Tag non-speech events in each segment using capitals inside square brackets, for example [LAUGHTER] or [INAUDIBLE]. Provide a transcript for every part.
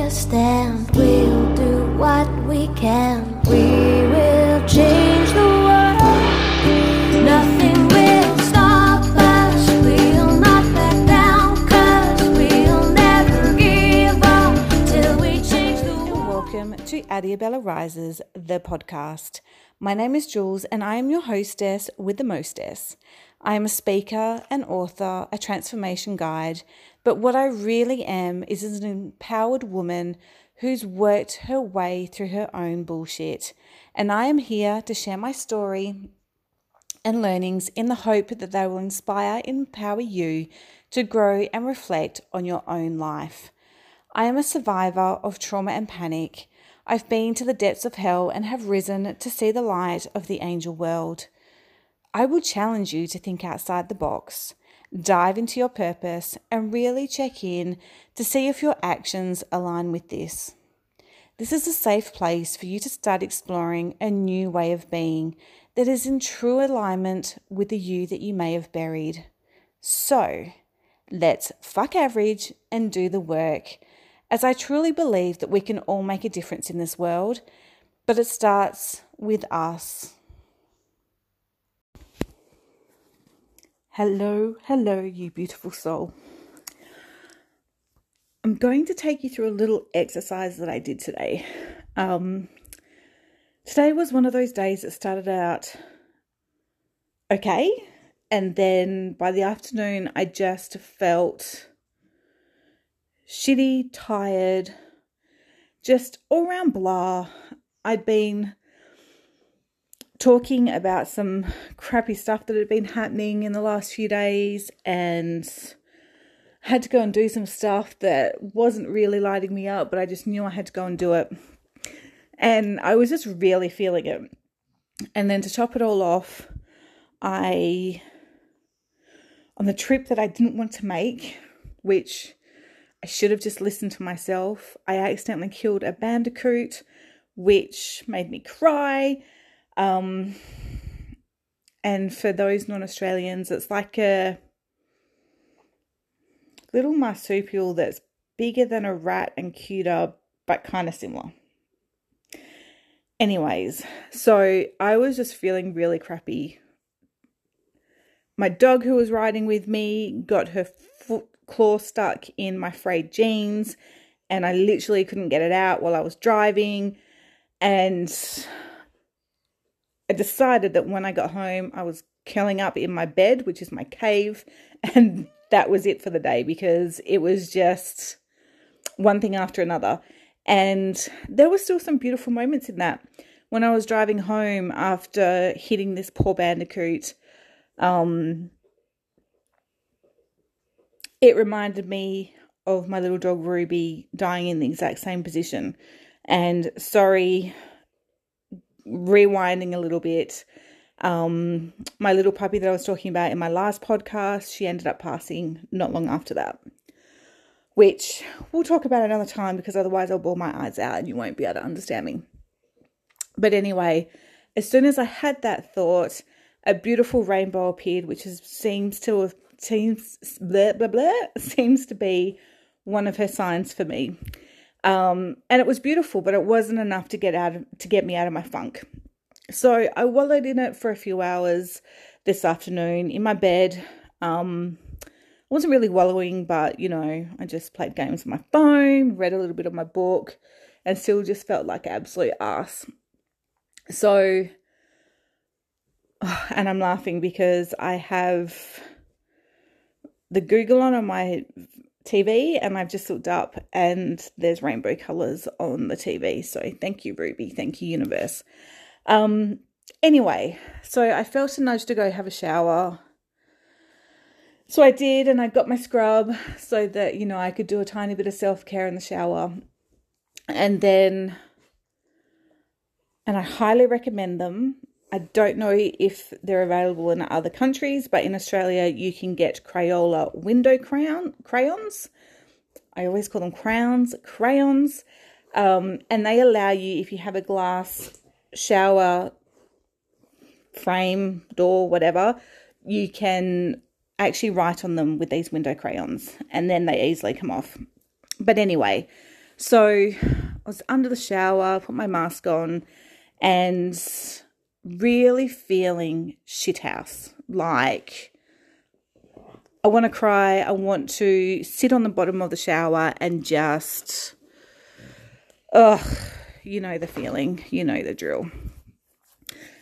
a stand. We'll do what we can. We will change the world. Nothing. Welcome to Adiabella Rises, the podcast. My name is Jules, and I am your hostess with the mostess. I am a speaker, an author, a transformation guide, but what I really am is an empowered woman who's worked her way through her own bullshit. And I am here to share my story and learnings in the hope that they will inspire and empower you to grow and reflect on your own life. I am a survivor of trauma and panic. I've been to the depths of hell and have risen to see the light of the angel world. I will challenge you to think outside the box, dive into your purpose, and really check in to see if your actions align with this. This is a safe place for you to start exploring a new way of being that is in true alignment with the you that you may have buried. So, let's fuck average and do the work, as I truly believe that we can all make a difference in this world, but it starts with us. Hello, hello, you beautiful soul. I'm going to take you through a little exercise that I did today. Um, today was one of those days that started out okay, and then by the afternoon, I just felt shitty, tired, just all around blah. I'd been talking about some crappy stuff that had been happening in the last few days and had to go and do some stuff that wasn't really lighting me up, but I just knew I had to go and do it. And I was just really feeling it. And then to top it all off, I, on the trip that I didn't want to make, which I should have just listened to myself, I accidentally killed a bandicoot, which made me cry um, and for those non Australians, it's like a little marsupial that's bigger than a rat and cuter, but kind of similar. Anyways, so I was just feeling really crappy. My dog, who was riding with me, got her foot claw stuck in my frayed jeans, and I literally couldn't get it out while I was driving. And I decided that when I got home, I was curling up in my bed, which is my cave, [LAUGHS] and that was it for the day because it was just one thing after another. And there were still some beautiful moments in that. When I was driving home after hitting this poor bandicoot, um, it reminded me of my little dog Ruby dying in the exact same position. And sorry, rewinding a little bit, um, my little puppy that I was talking about in my last podcast, she ended up passing not long after that, which we'll talk about another time because otherwise I'll bore my eyes out and you won't be able to understand me. But anyway, as soon as I had that thought, a beautiful rainbow appeared, which is, seems to seems blah blah blah [LAUGHS] seems to be one of her signs for me. Um, and it was beautiful, but it wasn't enough to get out of, to get me out of my funk. So I wallowed in it for a few hours this afternoon in my bed. Um, I wasn't really wallowing, but you know, I just played games on my phone, read a little bit of my book, and still just felt like absolute ass. So, [SIGHS] and I'm laughing because I have the Google on on my TV and I've just looked up and there's rainbow colors on the TV. So thank you, Ruby. Thank you, universe. Um, anyway, so I felt a nudge to go have a shower. So I did, and I got my scrub so that, you know, I could do a tiny bit of self care in the shower. And then, and I highly recommend them. I don't know if they're available in other countries, but in Australia you can get Crayola window crayon crayons. I always call them crowns, crayons. Um, and they allow you, if you have a glass shower frame, door, whatever, you can actually write on them with these window crayons and then they easily come off. But anyway, So I was under the shower, put my mask on, and really feeling shithouse. Like, I want to cry. I want to sit on the bottom of the shower and just, ugh, you know the feeling, you know the drill.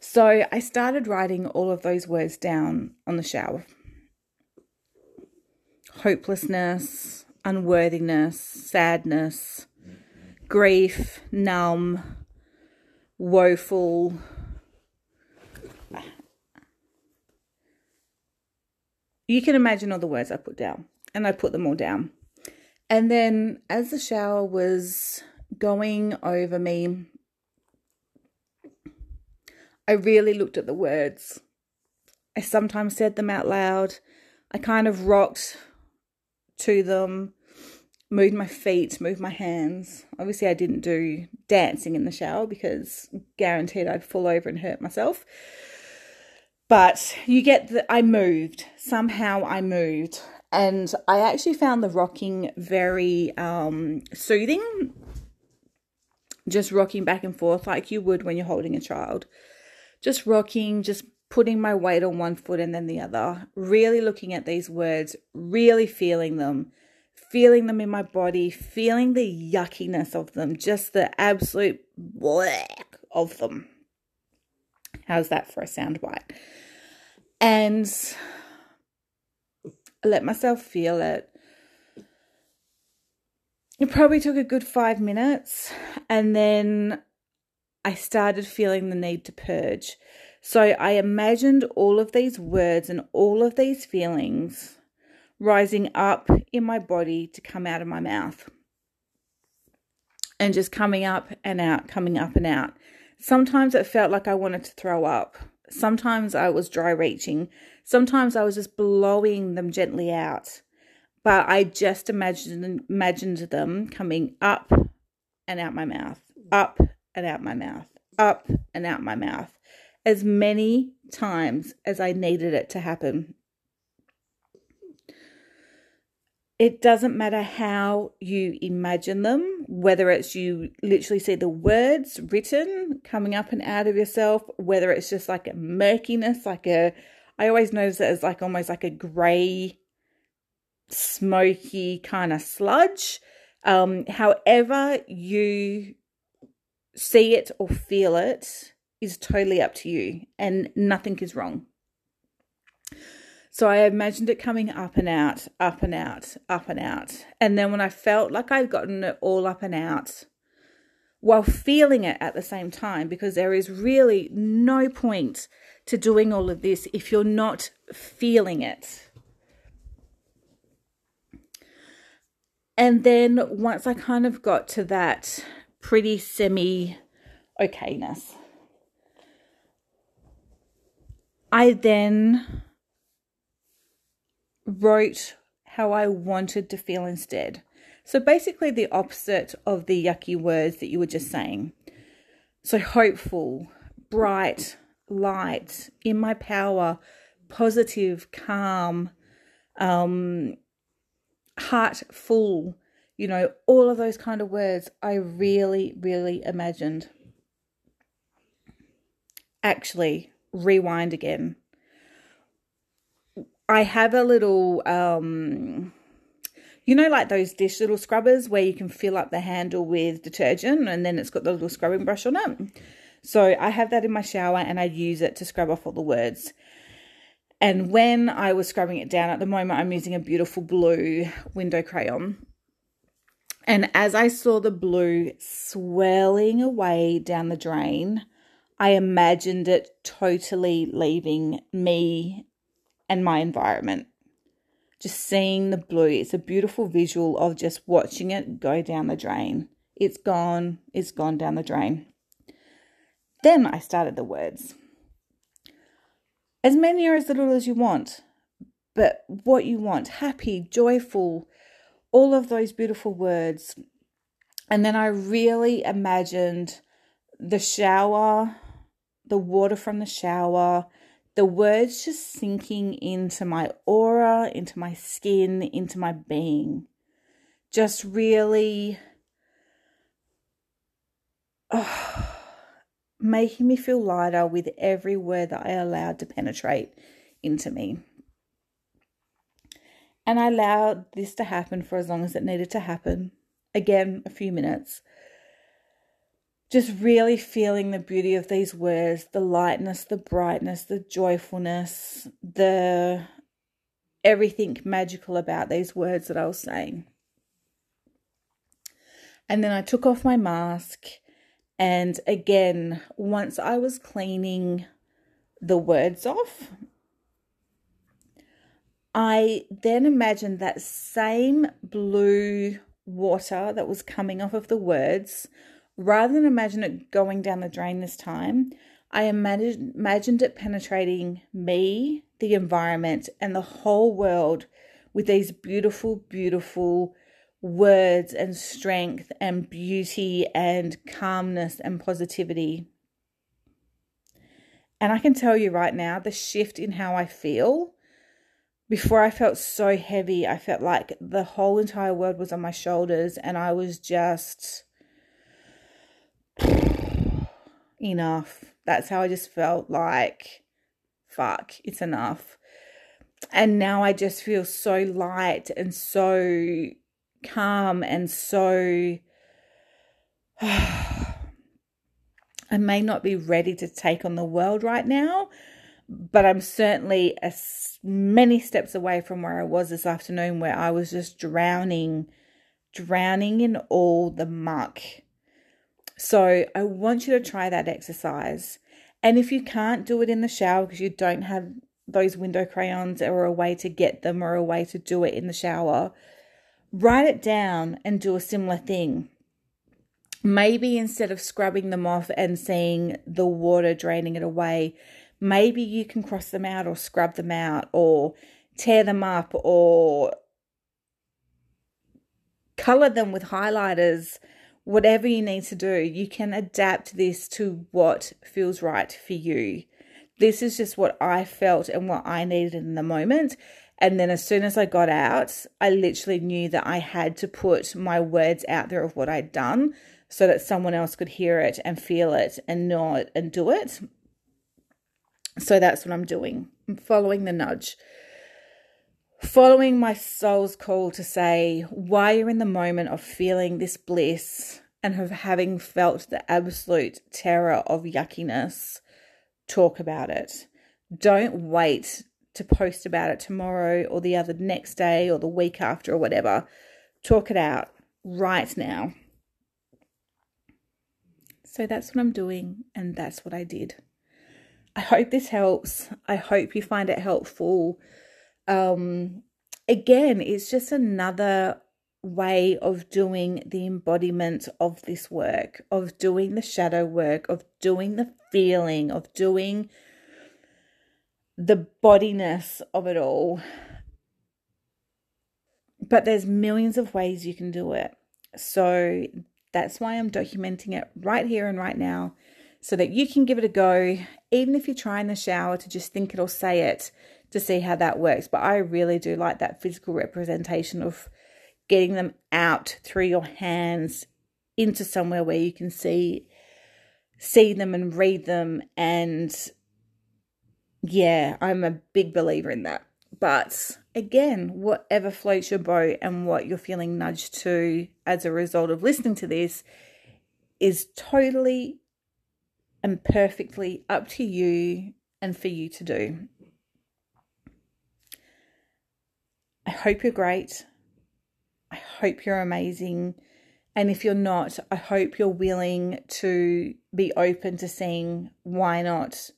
So I started writing all of those words down on the shower hopelessness, unworthiness, sadness, grief, numb, woeful. You can imagine all the words I put down, and I put them all down. And then as the shower was going over me, I really looked at the words. I sometimes said them out loud. I kind of rocked to them, moved my feet, moved my hands. Obviously, I didn't do dancing in the shower because guaranteed I'd fall over and hurt myself. But you get that I moved. Somehow I moved. And I actually found the rocking very um, soothing. Just rocking back and forth like you would when you're holding a child. Just rocking, just putting my weight on one foot and then the other, really looking at these words, really feeling them, feeling them in my body, feeling the yuckiness of them, just the absolute black of them. How's that for a soundbite? And I let myself feel it. It probably took a good five minutes, and then I started feeling the need to purge. So I imagined all of these words and all of these feelings rising up in my body to come out of my mouth and just coming up and out, coming up and out. Sometimes it felt like I wanted to throw up. Sometimes I was dry reaching. Sometimes I was just blowing them gently out. But I just imagined imagined them coming up and out my mouth, up and out my mouth, up and out my mouth as many times as I needed it to happen. It doesn't matter how you imagine them, whether it's you literally see the words written coming up and out of yourself, whether it's just like a murkiness, like a, I always notice it as like almost like a grey, smoky kind of sludge. Um, however you see it or feel it, is totally up to you and nothing is wrong. So I imagined it coming up and out, up and out, up and out. And then when I felt like I'd gotten it all up and out, while feeling it at the same time, because there is really no point to doing all of this if you're not feeling it. And then once I kind of got to that pretty semi okayness, I then wrote how I wanted to feel instead. So basically, the opposite of the yucky words that you were just saying. So, hopeful, bright, light, in my power, positive, calm, um, heart full, you know, all of those kind of words I really, really imagined. Actually, rewind again. I have a little, um, you know, like those dish little scrubbers where you can fill up the handle with detergent and then it's got the little scrubbing brush on it. So I have that in my shower and I use it to scrub off all the words. And when I was scrubbing it down, at the moment I'm using a beautiful blue window crayon. And as I saw the blue swelling away down the drain, I imagined it totally leaving me and my environment. Just seeing the blue, it's a beautiful visual of just watching it go down the drain. It's gone, it's gone down the drain. Then I started the words. As many or as little as you want, but what you want happy, joyful, all of those beautiful words. And then I really imagined the shower the water from the shower, the words just sinking into my aura, into my skin, into my being. Just really oh, [SIGHS] making me feel lighter with every word that I allowed to penetrate into me. And I allowed this to happen for as long as it needed to happen. Again, a few minutes. Just really feeling the beauty of these words the lightness, the brightness, the joyfulness, the everything magical about these words that I was saying. And then I took off my mask. And again, once I was cleaning the words off, I then imagined that same blue water that was coming off of the words, rather than imagine it going down the drain this time, I imagined, it penetrating me, the environment, and the whole world with these beautiful, beautiful words and strength and beauty and calmness and positivity. And I can tell you right now, the shift in how I feel before I felt so heavy, I felt like the whole entire world was on my shoulders and I was just enough. That's how I just felt like, fuck, it's enough. And now I just feel so light and so calm and so. [SIGHS] I may not be ready to take on the world right now, but I'm certainly as many steps away from where I was this afternoon, where I was just drowning, drowning in all the muck. So I want you to try that exercise. And if you can't do it in the shower because you don't have those window crayons or a way to get them or a way to do it in the shower, write it down and do a similar thing. Maybe instead of scrubbing them off and seeing the water draining it away, maybe you can cross them out or scrub them out or tear them up or color them with highlighters whatever you need to do you can adapt this to what feels right for you this is just what i felt and what i needed in the moment and then as soon as i got out i literally knew that i had to put my words out there of what i'd done so that someone else could hear it and feel it and know it and do it so that's what I'm doing. I'm following the nudge. Following my soul's call to say, why you're in the moment of feeling this bliss and of having felt the absolute terror of yuckiness, talk about it. Don't wait to post about it tomorrow or the other next day or the week after or whatever. Talk it out right now. So that's what I'm doing, and that's what I did. I hope this helps. I hope you find it helpful. Um, again, it's just another way of doing the embodiment of this work, of doing the shadow work, of doing the feeling, of doing the bodiness of it all. But there's millions of ways you can do it. So that's why I'm documenting it right here and right now so that you can give it a go, even if you try in the shower to just think it or say it to see how that works. But I really do like that physical representation of getting them out through your hands into somewhere where you can see see them and read them and yeah, I'm a big believer in that. But again, whatever floats your boat and what you're feeling nudged to as a result of listening to this is totally and perfectly up to you and for you to do. Hope you're great. I hope you're amazing. And if you're not, I hope you're willing to be open to seeing why not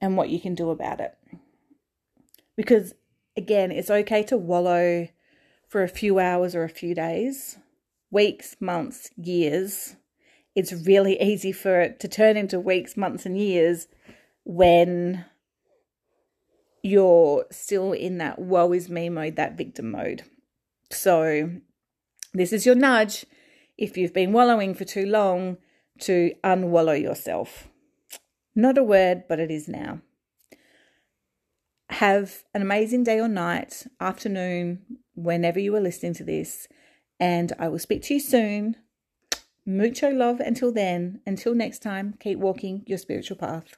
and what you can do about it. Because again, it's okay to wallow for a few hours or a few days, weeks, months, years it's really easy for it to turn into weeks, months, and years when you're still in that woe is me mode, that victim mode. So, this is your nudge if you've been wallowing for too long to unwallow yourself. Not a word, but it is now. Have an amazing day or night, afternoon, whenever you are listening to this, and I will speak to you soon. Mucho love until then. Until next time, keep walking your spiritual path.